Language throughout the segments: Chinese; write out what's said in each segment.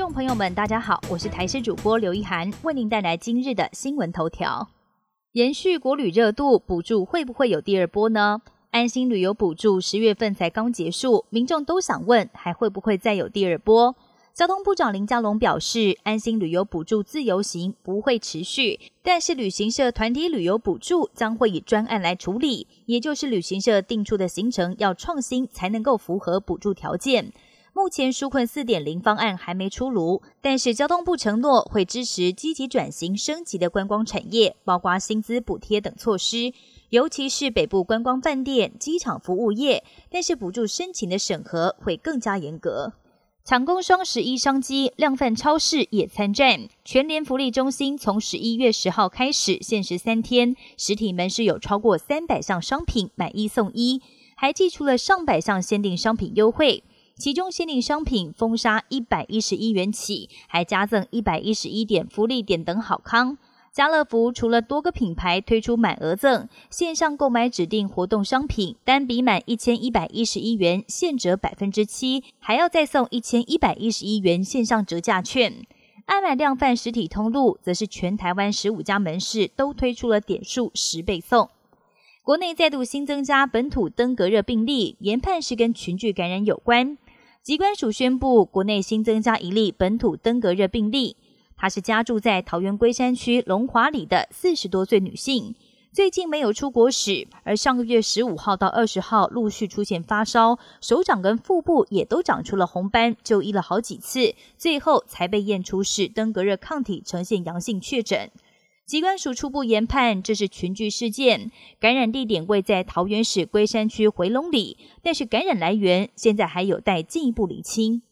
众朋友们，大家好，我是台视主播刘一涵，为您带来今日的新闻头条。延续国旅热度，补助会不会有第二波呢？安心旅游补助十月份才刚结束，民众都想问，还会不会再有第二波？交通部长林佳龙表示，安心旅游补助自由行不会持续，但是旅行社团体旅游补助将会以专案来处理，也就是旅行社定出的行程要创新才能够符合补助条件。目前纾困四点零方案还没出炉，但是交通部承诺会支持积极转型升级的观光产业，包括薪资补贴等措施，尤其是北部观光饭店、机场服务业，但是补助申请的审核会更加严格。抢攻双十一商机，量贩超市也参战。全联福利中心从十一月十号开始限时三天，实体门市有超过三百项商品买一送一，还寄出了上百项限定商品优惠。其中限定商品封杀一百一十一元起，还加赠一百一十一点福利点等好康。家乐福除了多个品牌推出满额赠，线上购买指定活动商品，单笔满一千一百一十一元现折百分之七，还要再送一千一百一十一元线上折价券。爱买量贩实体通路则是全台湾十五家门市都推出了点数十倍送。国内再度新增加本土登革热病例，研判是跟群聚感染有关。疾管署宣布，国内新增加一例本土登革热病例。她是家住在桃园龟山区龙华里的四十多岁女性，最近没有出国史，而上个月十五号到二十号陆续出现发烧，手掌跟腹部也都长出了红斑，就医了好几次，最后才被验出是登革热抗体呈现阳性确诊。疾管署初步研判，这是群聚事件，感染地点位在桃园市龟山区回龙里，但是感染来源现在还有待进一步厘清。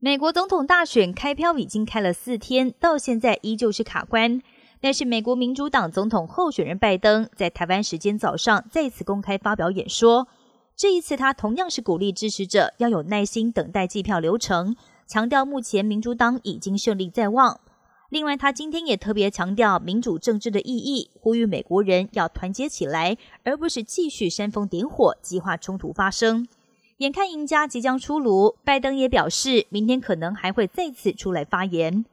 美国总统大选开票已经开了四天，到现在依旧是卡关。但是美国民主党总统候选人拜登在台湾时间早上再次公开发表演说，这一次他同样是鼓励支持者要有耐心等待计票流程，强调目前民主党已经胜利在望。另外，他今天也特别强调民主政治的意义，呼吁美国人要团结起来，而不是继续煽风点火，激化冲突发生。眼看赢家即将出炉，拜登也表示，明天可能还会再次出来发言。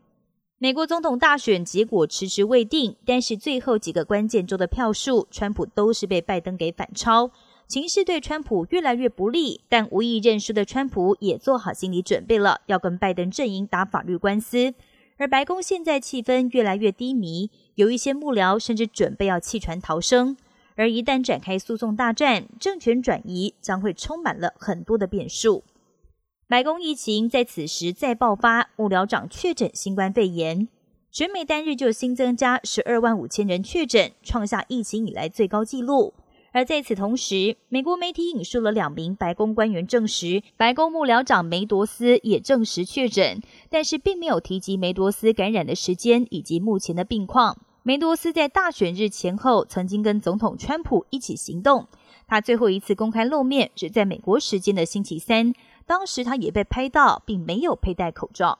美国总统大选结果迟迟未定，但是最后几个关键州的票数，川普都是被拜登给反超，情势对川普越来越不利。但无意认输的川普也做好心理准备了，要跟拜登阵营打法律官司。而白宫现在气氛越来越低迷，有一些幕僚甚至准备要弃船逃生。而一旦展开诉讼大战，政权转移将会充满了很多的变数。白宫疫情在此时再爆发，幕僚长确诊新冠肺炎，全美单日就新增加十二万五千人确诊，创下疫情以来最高纪录。而在此同时，美国媒体引述了两名白宫官员证实，白宫幕僚长梅多斯也证实确诊，但是并没有提及梅多斯感染的时间以及目前的病况。梅多斯在大选日前后曾经跟总统川普一起行动。他最后一次公开露面是在美国时间的星期三，当时他也被拍到，并没有佩戴口罩。